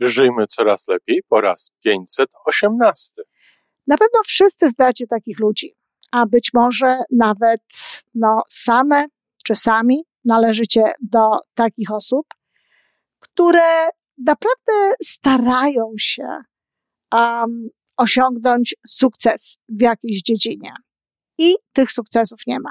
Żyjmy coraz lepiej po raz 518. Na pewno wszyscy znacie takich ludzi, a być może nawet no, same czy sami należycie do takich osób, które naprawdę starają się um, osiągnąć sukces w jakiejś dziedzinie. I tych sukcesów nie ma.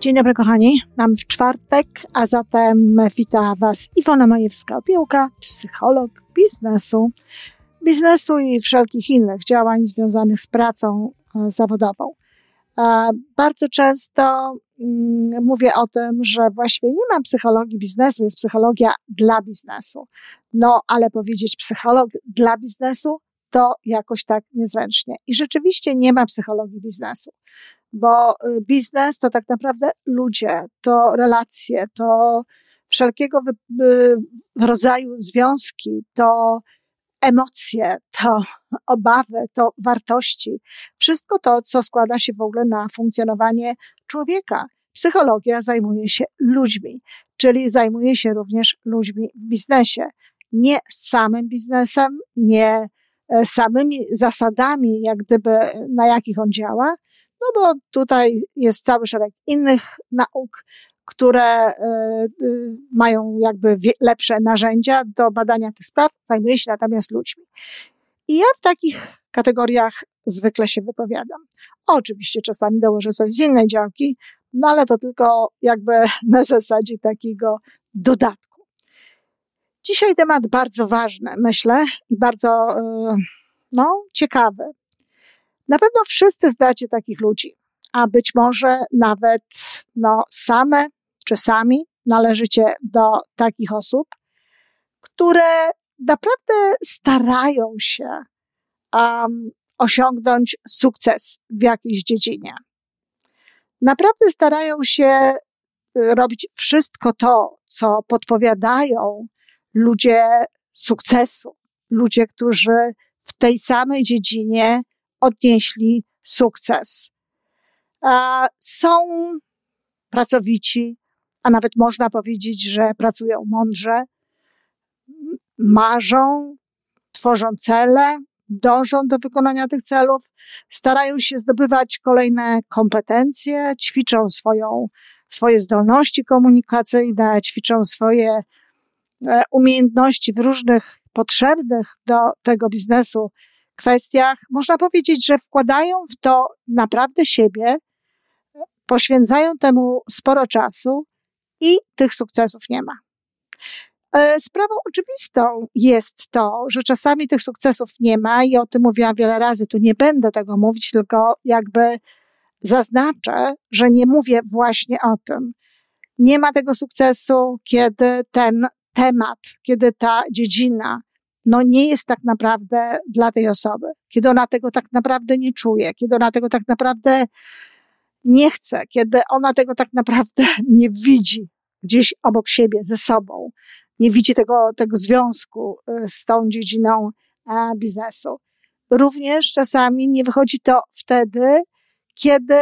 Dzień dobry kochani, mam w czwartek, a zatem wita Was Iwona Majewska-Opiełka, psycholog biznesu, biznesu i wszelkich innych działań związanych z pracą e, zawodową. E, bardzo często mm, mówię o tym, że właściwie nie ma psychologii biznesu, jest psychologia dla biznesu. No, ale powiedzieć psycholog dla biznesu to jakoś tak niezręcznie. I rzeczywiście nie ma psychologii biznesu bo y, biznes to tak naprawdę ludzie, to relacje, to wszelkiego y, rodzaju związki, to emocje, to obawy, to wartości. Wszystko to, co składa się w ogóle na funkcjonowanie człowieka. Psychologia zajmuje się ludźmi, czyli zajmuje się również ludźmi w biznesie. Nie samym biznesem, nie e, samymi zasadami, jak gdyby, na jakich on działa, no bo tutaj jest cały szereg innych nauk, które e, e, mają jakby lepsze narzędzia do badania tych spraw, zajmuje się natomiast ludźmi. I ja w takich kategoriach zwykle się wypowiadam. Oczywiście czasami dołożę coś z innej działki, no ale to tylko jakby na zasadzie takiego dodatku. Dzisiaj temat bardzo ważny, myślę, i bardzo e, no, ciekawy. Na pewno wszyscy znacie takich ludzi, a być może nawet no, same czy sami należycie do takich osób, które naprawdę starają się um, osiągnąć sukces w jakiejś dziedzinie. Naprawdę starają się y, robić wszystko to, co podpowiadają ludzie sukcesu, ludzie, którzy w tej samej dziedzinie odnieśli sukces. Są pracowici, a nawet można powiedzieć, że pracują mądrze, marzą, tworzą cele, dążą do wykonania tych celów, starają się zdobywać kolejne kompetencje, ćwiczą swoją, swoje zdolności komunikacyjne, ćwiczą swoje e, umiejętności w różnych potrzebnych do tego biznesu kwestiach, można powiedzieć, że wkładają w to naprawdę siebie, poświęcają temu sporo czasu i tych sukcesów nie ma. E, sprawą oczywistą jest to, że czasami tych sukcesów nie ma i o tym mówiłam wiele razy. Tu nie będę tego mówić, tylko jakby zaznaczę, że nie mówię właśnie o tym. Nie ma tego sukcesu, kiedy ten temat, kiedy ta dziedzina no nie jest tak naprawdę dla tej osoby, kiedy ona tego tak naprawdę nie czuje, kiedy ona tego tak naprawdę nie chce, kiedy ona tego tak naprawdę nie widzi gdzieś obok siebie, ze sobą, nie widzi tego, tego związku y, z tą dziedziną e, biznesu. Również czasami nie wychodzi to wtedy, kiedy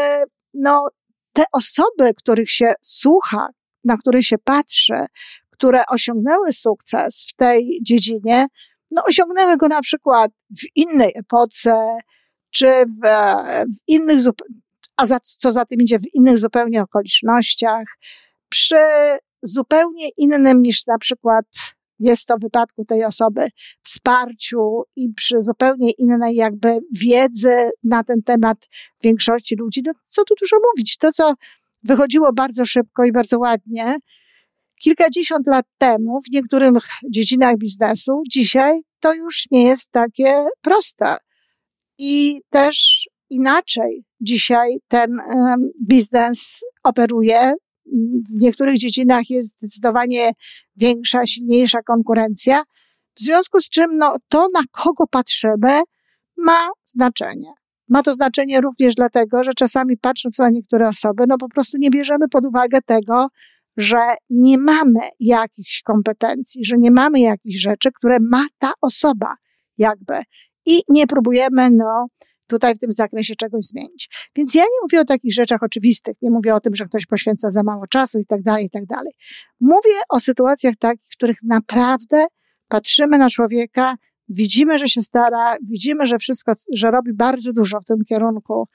no, te osoby, których się słucha, na których się patrzy, które osiągnęły sukces w tej dziedzinie, no osiągnęły go na przykład w innej epoce, czy w, w innych, a za, co za tym idzie, w innych zupełnie okolicznościach, przy zupełnie innym niż na przykład jest to w wypadku tej osoby wsparciu i przy zupełnie innej jakby wiedzy na ten temat większości ludzi. No, co tu dużo mówić? To, co wychodziło bardzo szybko i bardzo ładnie, kilkadziesiąt lat temu w niektórych dziedzinach biznesu, dzisiaj to już nie jest takie proste. I też inaczej dzisiaj ten biznes operuje. W niektórych dziedzinach jest zdecydowanie większa, silniejsza konkurencja, w związku z czym no, to, na kogo patrzymy, ma znaczenie. Ma to znaczenie również dlatego, że czasami patrząc na niektóre osoby, no po prostu nie bierzemy pod uwagę tego, że nie mamy jakichś kompetencji, że nie mamy jakichś rzeczy, które ma ta osoba jakby. I nie próbujemy, no, tutaj w tym zakresie czegoś zmienić. Więc ja nie mówię o takich rzeczach oczywistych, nie mówię o tym, że ktoś poświęca za mało czasu i tak dalej, i tak dalej. Mówię o sytuacjach takich, w których naprawdę patrzymy na człowieka, widzimy, że się stara, widzimy, że wszystko, że robi bardzo dużo w tym kierunku,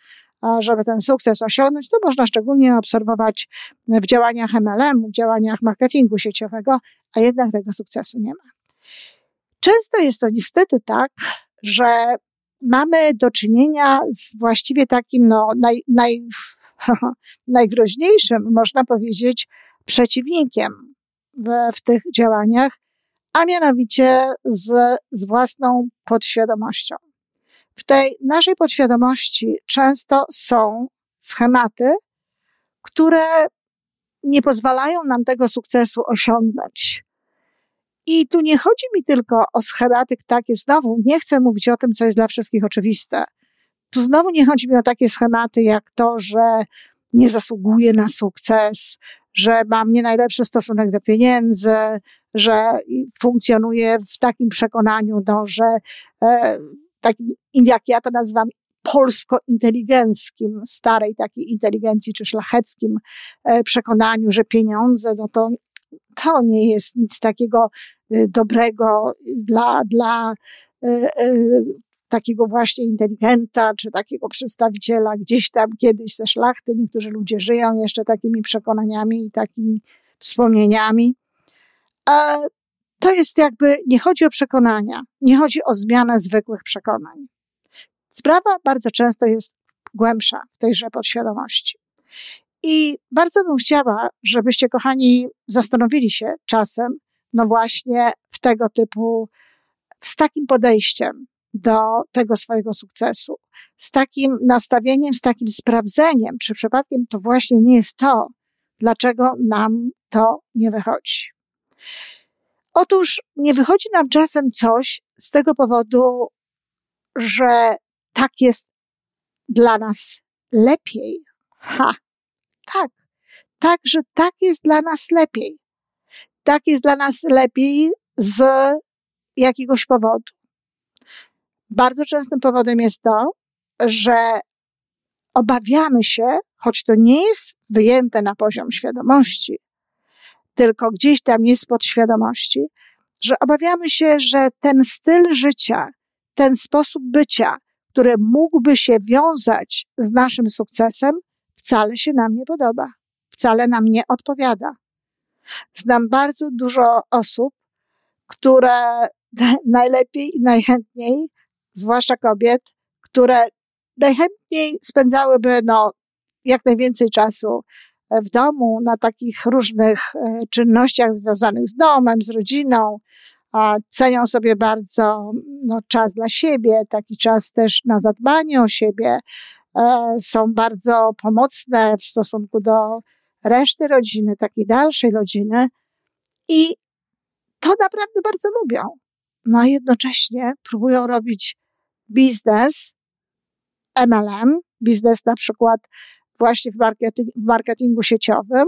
żeby ten sukces osiągnąć, to można szczególnie obserwować w działaniach MLM, w działaniach marketingu sieciowego, a jednak tego sukcesu nie ma. Często jest to niestety tak, że mamy do czynienia z właściwie takim no, naj, naj, najgroźniejszym, można powiedzieć, przeciwnikiem w, w tych działaniach, a mianowicie z, z własną podświadomością. W tej naszej podświadomości często są schematy, które nie pozwalają nam tego sukcesu osiągnąć. I tu nie chodzi mi tylko o schematy takie, znowu nie chcę mówić o tym, co jest dla wszystkich oczywiste. Tu znowu nie chodzi mi o takie schematy jak to, że nie zasługuję na sukces, że mam nie najlepszy stosunek do pieniędzy, że funkcjonuję w takim przekonaniu, no, że e, takim, jak ja to nazywam, polsko-inteligenckim, starej takiej inteligencji czy szlacheckim e, przekonaniu, że pieniądze, no to to nie jest nic takiego e, dobrego dla, dla e, takiego właśnie inteligenta, czy takiego przedstawiciela gdzieś tam kiedyś ze szlachty. Niektórzy ludzie żyją jeszcze takimi przekonaniami i takimi wspomnieniami. To jest jakby, nie chodzi o przekonania, nie chodzi o zmianę zwykłych przekonań. Sprawa bardzo często jest głębsza w tejże podświadomości. I bardzo bym chciała, żebyście, kochani, zastanowili się czasem, no właśnie w tego typu, z takim podejściem do tego swojego sukcesu, z takim nastawieniem, z takim sprawdzeniem, czy przypadkiem to właśnie nie jest to, dlaczego nam to nie wychodzi. Otóż nie wychodzi nam czasem coś z tego powodu, że tak jest dla nas lepiej. Ha, tak. Tak, że tak jest dla nas lepiej. Tak jest dla nas lepiej z jakiegoś powodu. Bardzo częstym powodem jest to, że obawiamy się, choć to nie jest wyjęte na poziom świadomości, tylko gdzieś tam jest podświadomości, że obawiamy się, że ten styl życia, ten sposób bycia, który mógłby się wiązać z naszym sukcesem, wcale się nam nie podoba, wcale nam nie odpowiada. Znam bardzo dużo osób, które najlepiej i najchętniej, zwłaszcza kobiet, które najchętniej spędzałyby no, jak najwięcej czasu w domu, na takich różnych e, czynnościach związanych z domem, z rodziną. Cenią sobie bardzo no, czas dla siebie, taki czas też na zadbanie o siebie. E, są bardzo pomocne w stosunku do reszty rodziny, takiej dalszej rodziny. I to naprawdę bardzo lubią. No a jednocześnie próbują robić biznes, MLM, biznes na przykład właśnie w, marketing, w marketingu sieciowym,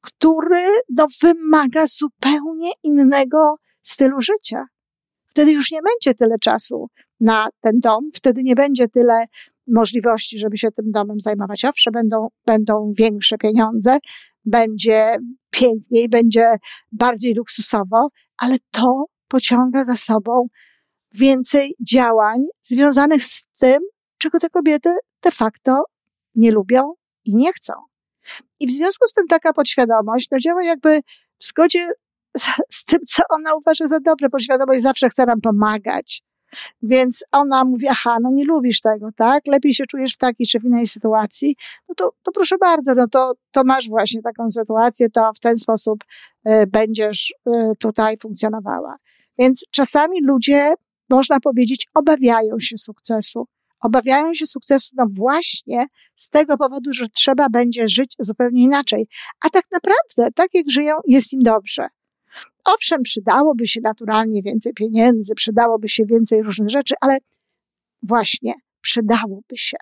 który no, wymaga zupełnie innego stylu życia. Wtedy już nie będzie tyle czasu na ten dom, wtedy nie będzie tyle możliwości, żeby się tym domem zajmować. Owszem, będą, będą większe pieniądze, będzie piękniej, będzie bardziej luksusowo, ale to pociąga za sobą więcej działań związanych z tym, czego te kobiety de facto nie lubią i nie chcą. I w związku z tym taka podświadomość no działa jakby w zgodzie z, z tym, co ona uważa za dobre. Podświadomość zawsze chce nam pomagać. Więc ona mówi, aha, no nie lubisz tego, tak? Lepiej się czujesz w takiej czy w innej sytuacji. No to, to proszę bardzo, no to, to masz właśnie taką sytuację, to w ten sposób y, będziesz y, tutaj funkcjonowała. Więc czasami ludzie, można powiedzieć, obawiają się sukcesu Obawiają się sukcesu, no właśnie z tego powodu, że trzeba będzie żyć zupełnie inaczej. A tak naprawdę, tak jak żyją, jest im dobrze. Owszem, przydałoby się naturalnie więcej pieniędzy, przydałoby się więcej różnych rzeczy, ale właśnie przydałoby się.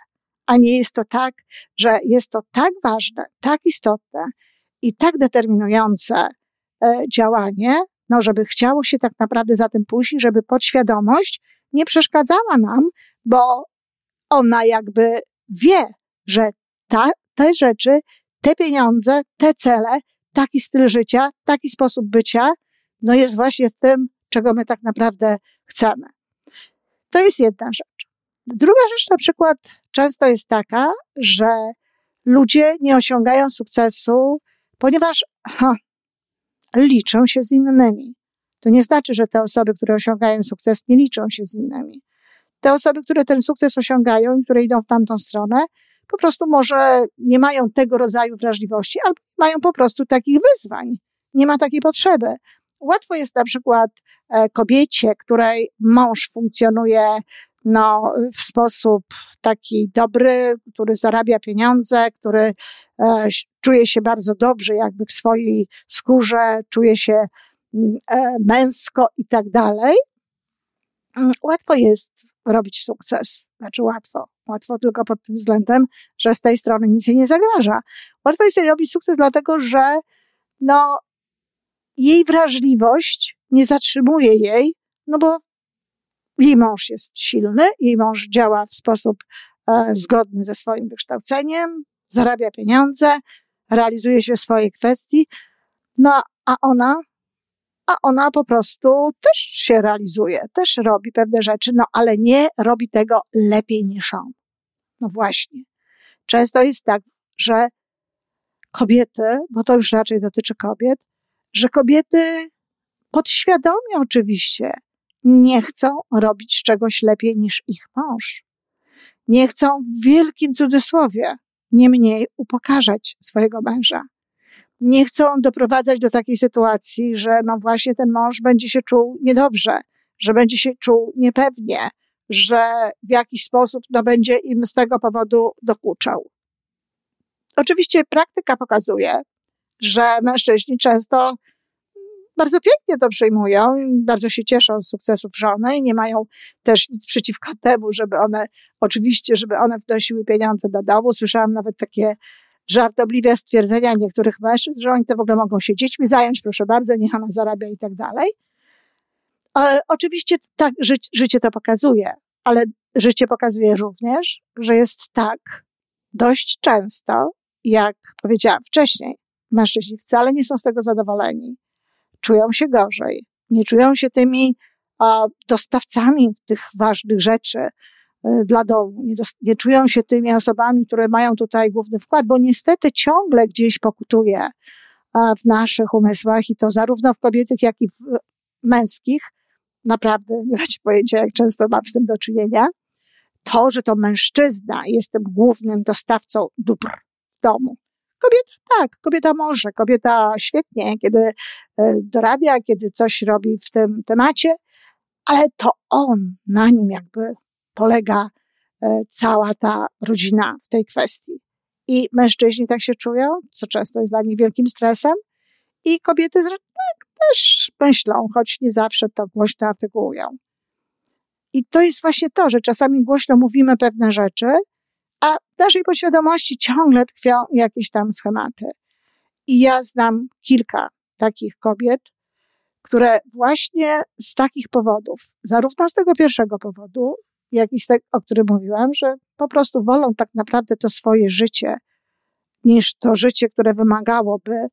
A nie jest to tak, że jest to tak ważne, tak istotne i tak determinujące e, działanie, no żeby chciało się tak naprawdę za tym pójść, żeby podświadomość nie przeszkadzała nam, bo ona jakby wie, że ta, te rzeczy, te pieniądze, te cele, taki styl życia, taki sposób bycia, no jest właśnie tym, czego my tak naprawdę chcemy. To jest jedna rzecz. Druga rzecz na przykład często jest taka, że ludzie nie osiągają sukcesu, ponieważ ha, liczą się z innymi. To nie znaczy, że te osoby, które osiągają sukces, nie liczą się z innymi. Te osoby, które ten sukces osiągają i które idą w tamtą stronę, po prostu może nie mają tego rodzaju wrażliwości, albo mają po prostu takich wyzwań. Nie ma takiej potrzeby. Łatwo jest na przykład e, kobiecie, której mąż funkcjonuje no, w sposób taki dobry, który zarabia pieniądze, który e, czuje się bardzo dobrze jakby w swojej skórze, czuje się mm, e, męsko i tak dalej. Mm, łatwo jest robić sukces. Znaczy łatwo. Łatwo tylko pod tym względem, że z tej strony nic jej nie zagraża. Łatwo jest robić sukces dlatego, że no, jej wrażliwość nie zatrzymuje jej, no bo jej mąż jest silny, jej mąż działa w sposób e, zgodny ze swoim wykształceniem, zarabia pieniądze, realizuje się w swojej kwestii, no a ona, a ona po prostu też się realizuje, też robi pewne rzeczy, no ale nie robi tego lepiej niż on. No właśnie. Często jest tak, że kobiety, bo to już raczej dotyczy kobiet, że kobiety podświadomie oczywiście nie chcą robić czegoś lepiej niż ich mąż. Nie chcą w wielkim cudzysłowie nie mniej upokarzać swojego męża. Nie chcą doprowadzać do takiej sytuacji, że no właśnie ten mąż będzie się czuł niedobrze, że będzie się czuł niepewnie, że w jakiś sposób no, będzie im z tego powodu dokuczał. Oczywiście praktyka pokazuje, że mężczyźni często bardzo pięknie to przyjmują, bardzo się cieszą z sukcesów żony i nie mają też nic przeciwko temu, żeby one, oczywiście, żeby one wnosiły pieniądze do domu. Słyszałam nawet takie żartobliwe stwierdzenia niektórych mężczyzn, że oni to w ogóle mogą się dziećmi zająć, proszę bardzo, niech ona zarabia i tak dalej. Ale oczywiście tak życie, życie to pokazuje, ale życie pokazuje również, że jest tak dość często, jak powiedziałam wcześniej, mężczyźni wcale nie są z tego zadowoleni czują się gorzej, nie czują się tymi a, dostawcami tych ważnych rzeczy dla domu, nie, nie czują się tymi osobami, które mają tutaj główny wkład, bo niestety ciągle gdzieś pokutuje w naszych umysłach i to zarówno w kobiecych, jak i w męskich. Naprawdę nie macie pojęcia, jak często mam z tym do czynienia. To, że to mężczyzna jest tym głównym dostawcą dóbr w domu. Kobieta tak, kobieta może, kobieta świetnie, kiedy e, dorabia, kiedy coś robi w tym temacie, ale to on, na nim jakby polega e, cała ta rodzina w tej kwestii. I mężczyźni tak się czują, co często jest dla nich wielkim stresem, i kobiety tak też myślą, choć nie zawsze to głośno artykułują. I to jest właśnie to, że czasami głośno mówimy pewne rzeczy, a w naszej podświadomości ciągle tkwią jakieś tam schematy. I ja znam kilka takich kobiet, które właśnie z takich powodów, zarówno z tego pierwszego powodu, jak i z tego, o którym mówiłam, że po prostu wolą tak naprawdę to swoje życie, niż to życie, które wymagałoby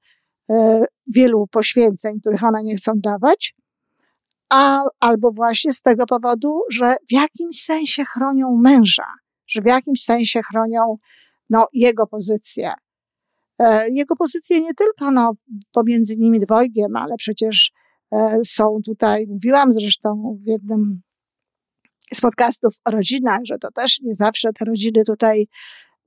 e, wielu poświęceń, których one nie chcą dawać, a, albo właśnie z tego powodu, że w jakimś sensie chronią męża że w jakimś sensie chronią no, jego pozycję. E, jego pozycję nie tylko no, pomiędzy nimi dwojgiem, ale przecież e, są tutaj, mówiłam zresztą w jednym z podcastów o rodzinach, że to też nie zawsze te rodziny tutaj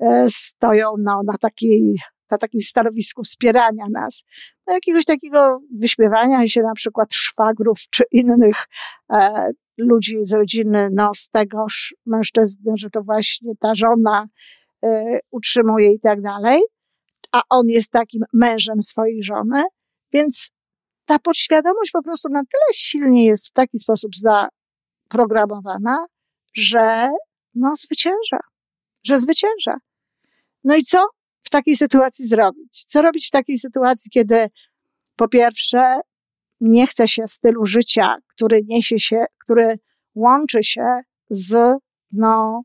e, stoją no, na, takiej, na takim stanowisku wspierania nas. No, jakiegoś takiego wyśmiewania się na przykład szwagrów czy innych ludzi z rodziny, no z tegoż mężczyzny, że to właśnie ta żona y, utrzymuje i tak dalej, a on jest takim mężem swojej żony, więc ta podświadomość po prostu na tyle silnie jest w taki sposób zaprogramowana, że no zwycięża, że zwycięża. No i co w takiej sytuacji zrobić? Co robić w takiej sytuacji, kiedy po pierwsze nie chce się stylu życia, który niesie się, który łączy się z no,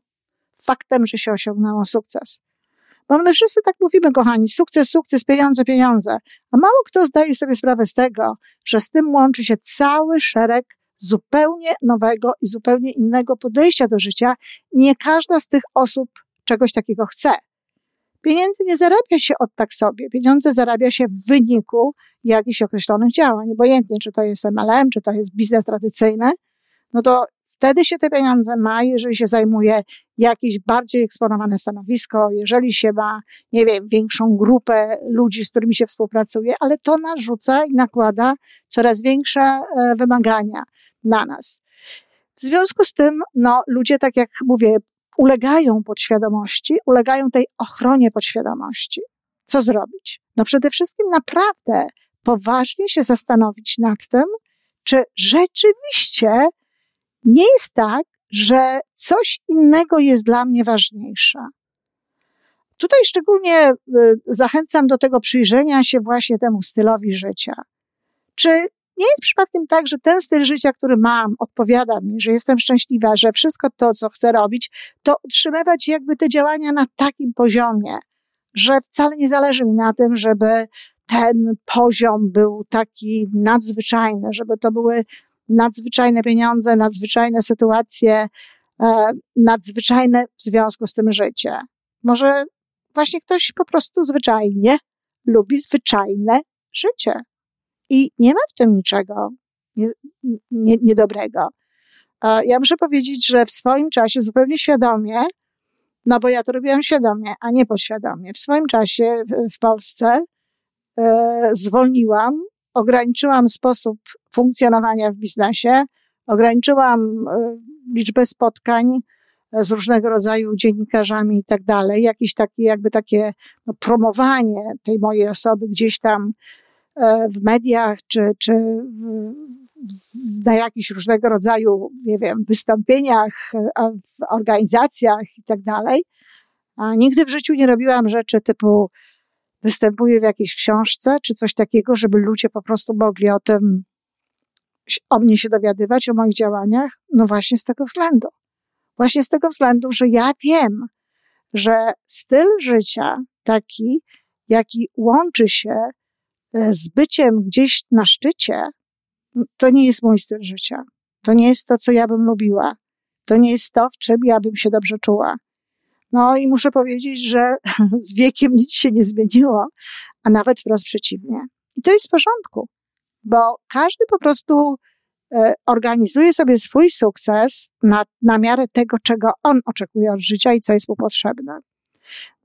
faktem, że się osiągnęło sukces. Bo my wszyscy tak mówimy, kochani, sukces, sukces, pieniądze, pieniądze. A mało kto zdaje sobie sprawę z tego, że z tym łączy się cały szereg zupełnie nowego i zupełnie innego podejścia do życia. Nie każda z tych osób czegoś takiego chce. Pieniędzy nie zarabia się od tak sobie. Pieniądze zarabia się w wyniku jakichś określonych działań. Obojętnie, czy to jest MLM, czy to jest biznes tradycyjny, no to wtedy się te pieniądze ma, jeżeli się zajmuje jakieś bardziej eksponowane stanowisko, jeżeli się ma, nie wiem, większą grupę ludzi, z którymi się współpracuje, ale to narzuca i nakłada coraz większe e, wymagania na nas. W związku z tym, no, ludzie, tak jak mówię, ulegają podświadomości, ulegają tej ochronie podświadomości. Co zrobić? No przede wszystkim naprawdę poważnie się zastanowić nad tym, czy rzeczywiście nie jest tak, że coś innego jest dla mnie ważniejsze. Tutaj szczególnie y, zachęcam do tego przyjrzenia się właśnie temu stylowi życia. Czy nie jest przypadkiem tak, że ten styl życia, który mam, odpowiada mi, że jestem szczęśliwa, że wszystko to, co chcę robić, to utrzymywać jakby te działania na takim poziomie, że wcale nie zależy mi na tym, żeby ten poziom był taki nadzwyczajny, żeby to były nadzwyczajne pieniądze, nadzwyczajne sytuacje, e, nadzwyczajne w związku z tym życie. Może właśnie ktoś po prostu zwyczajnie lubi zwyczajne życie. I nie ma w tym niczego nie, nie, niedobrego. Ja muszę powiedzieć, że w swoim czasie zupełnie świadomie, no bo ja to robiłam świadomie, a nie podświadomie. W swoim czasie w Polsce e, zwolniłam, ograniczyłam sposób funkcjonowania w biznesie, ograniczyłam e, liczbę spotkań e, z różnego rodzaju dziennikarzami i tak dalej, jakieś takie, jakby takie no, promowanie tej mojej osoby gdzieś tam E, w mediach, czy, czy na jakichś różnego rodzaju, nie wiem, wystąpieniach, e, w organizacjach i tak dalej. A nigdy w życiu nie robiłam rzeczy typu występuję w jakiejś książce, czy coś takiego, żeby ludzie po prostu mogli o tym, o mnie się dowiadywać, o moich działaniach. No właśnie z tego względu. Właśnie z tego względu, że ja wiem, że styl życia taki, jaki łączy się E, z byciem gdzieś na szczycie, to nie jest mój styl życia. To nie jest to, co ja bym lubiła. To nie jest to, w czym ja bym się dobrze czuła. No i muszę powiedzieć, że z wiekiem nic się nie zmieniło, a nawet wprost przeciwnie. I to jest w porządku, bo każdy po prostu e, organizuje sobie swój sukces na, na miarę tego, czego on oczekuje od życia i co jest mu potrzebne.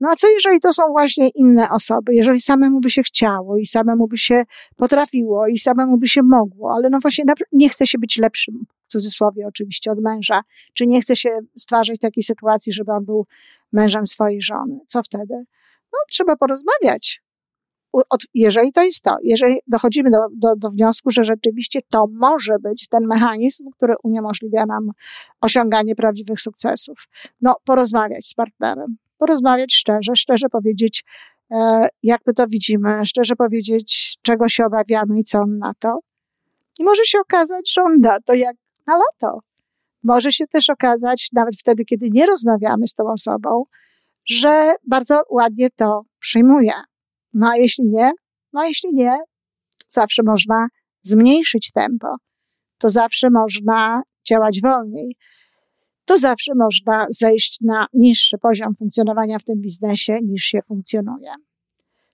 No a co jeżeli to są właśnie inne osoby? Jeżeli samemu by się chciało i samemu by się potrafiło i samemu by się mogło, ale no właśnie nie chce się być lepszym, w cudzysłowie oczywiście, od męża, czy nie chce się stwarzać takiej sytuacji, żeby on był mężem swojej żony. Co wtedy? No trzeba porozmawiać. Jeżeli to jest to, jeżeli dochodzimy do, do, do wniosku, że rzeczywiście to może być ten mechanizm, który uniemożliwia nam osiąganie prawdziwych sukcesów, no porozmawiać z partnerem, porozmawiać szczerze, szczerze powiedzieć, e, jak my to widzimy, szczerze powiedzieć, czego się obawiamy i co on na to. I może się okazać, że on na to jak na lato. Może się też okazać, nawet wtedy, kiedy nie rozmawiamy z tą osobą, że bardzo ładnie to przyjmuje. No a jeśli nie, no a jeśli nie, to zawsze można zmniejszyć tempo. To zawsze można działać wolniej to zawsze można zejść na niższy poziom funkcjonowania w tym biznesie niż się funkcjonuje.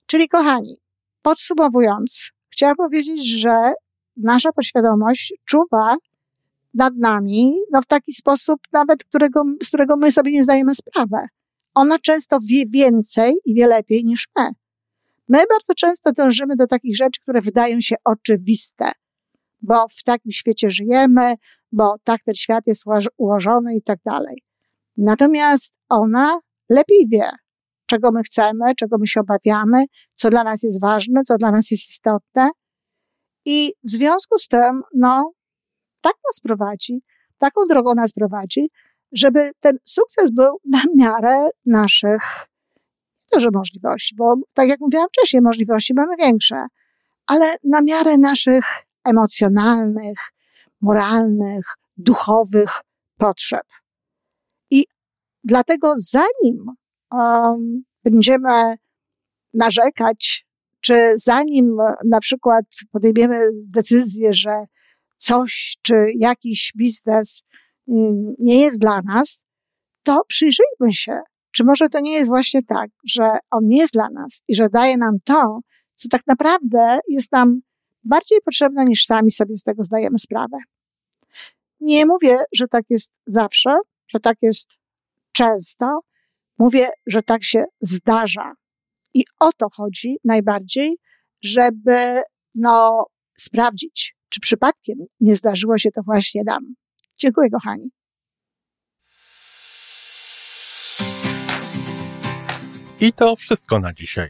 Czyli kochani, podsumowując, chciałam powiedzieć, że nasza podświadomość czuwa nad nami no w taki sposób nawet, którego, z którego my sobie nie zdajemy sprawy. Ona często wie więcej i wie lepiej niż my. My bardzo często dążymy do takich rzeczy, które wydają się oczywiste, bo w takim świecie żyjemy, bo tak ten świat jest ułożony i tak dalej. Natomiast ona lepiej wie, czego my chcemy, czego my się obawiamy, co dla nas jest ważne, co dla nas jest istotne. I w związku z tym, no, tak nas prowadzi, taką drogą nas prowadzi, żeby ten sukces był na miarę naszych to, że możliwości, bo tak jak mówiłam wcześniej, możliwości mamy większe, ale na miarę naszych emocjonalnych, moralnych, duchowych potrzeb. I dlatego zanim um, będziemy narzekać, czy zanim na przykład podejmiemy decyzję, że coś czy jakiś biznes y, nie jest dla nas, to przyjrzyjmy się, czy może to nie jest właśnie tak, że on nie jest dla nas i że daje nam to, co tak naprawdę jest nam bardziej potrzebne niż sami sobie z tego zdajemy sprawę. Nie mówię, że tak jest zawsze, że tak jest często. Mówię, że tak się zdarza. I o to chodzi najbardziej, żeby no, sprawdzić, czy przypadkiem nie zdarzyło się to właśnie nam. Dziękuję, kochani. I to wszystko na dzisiaj.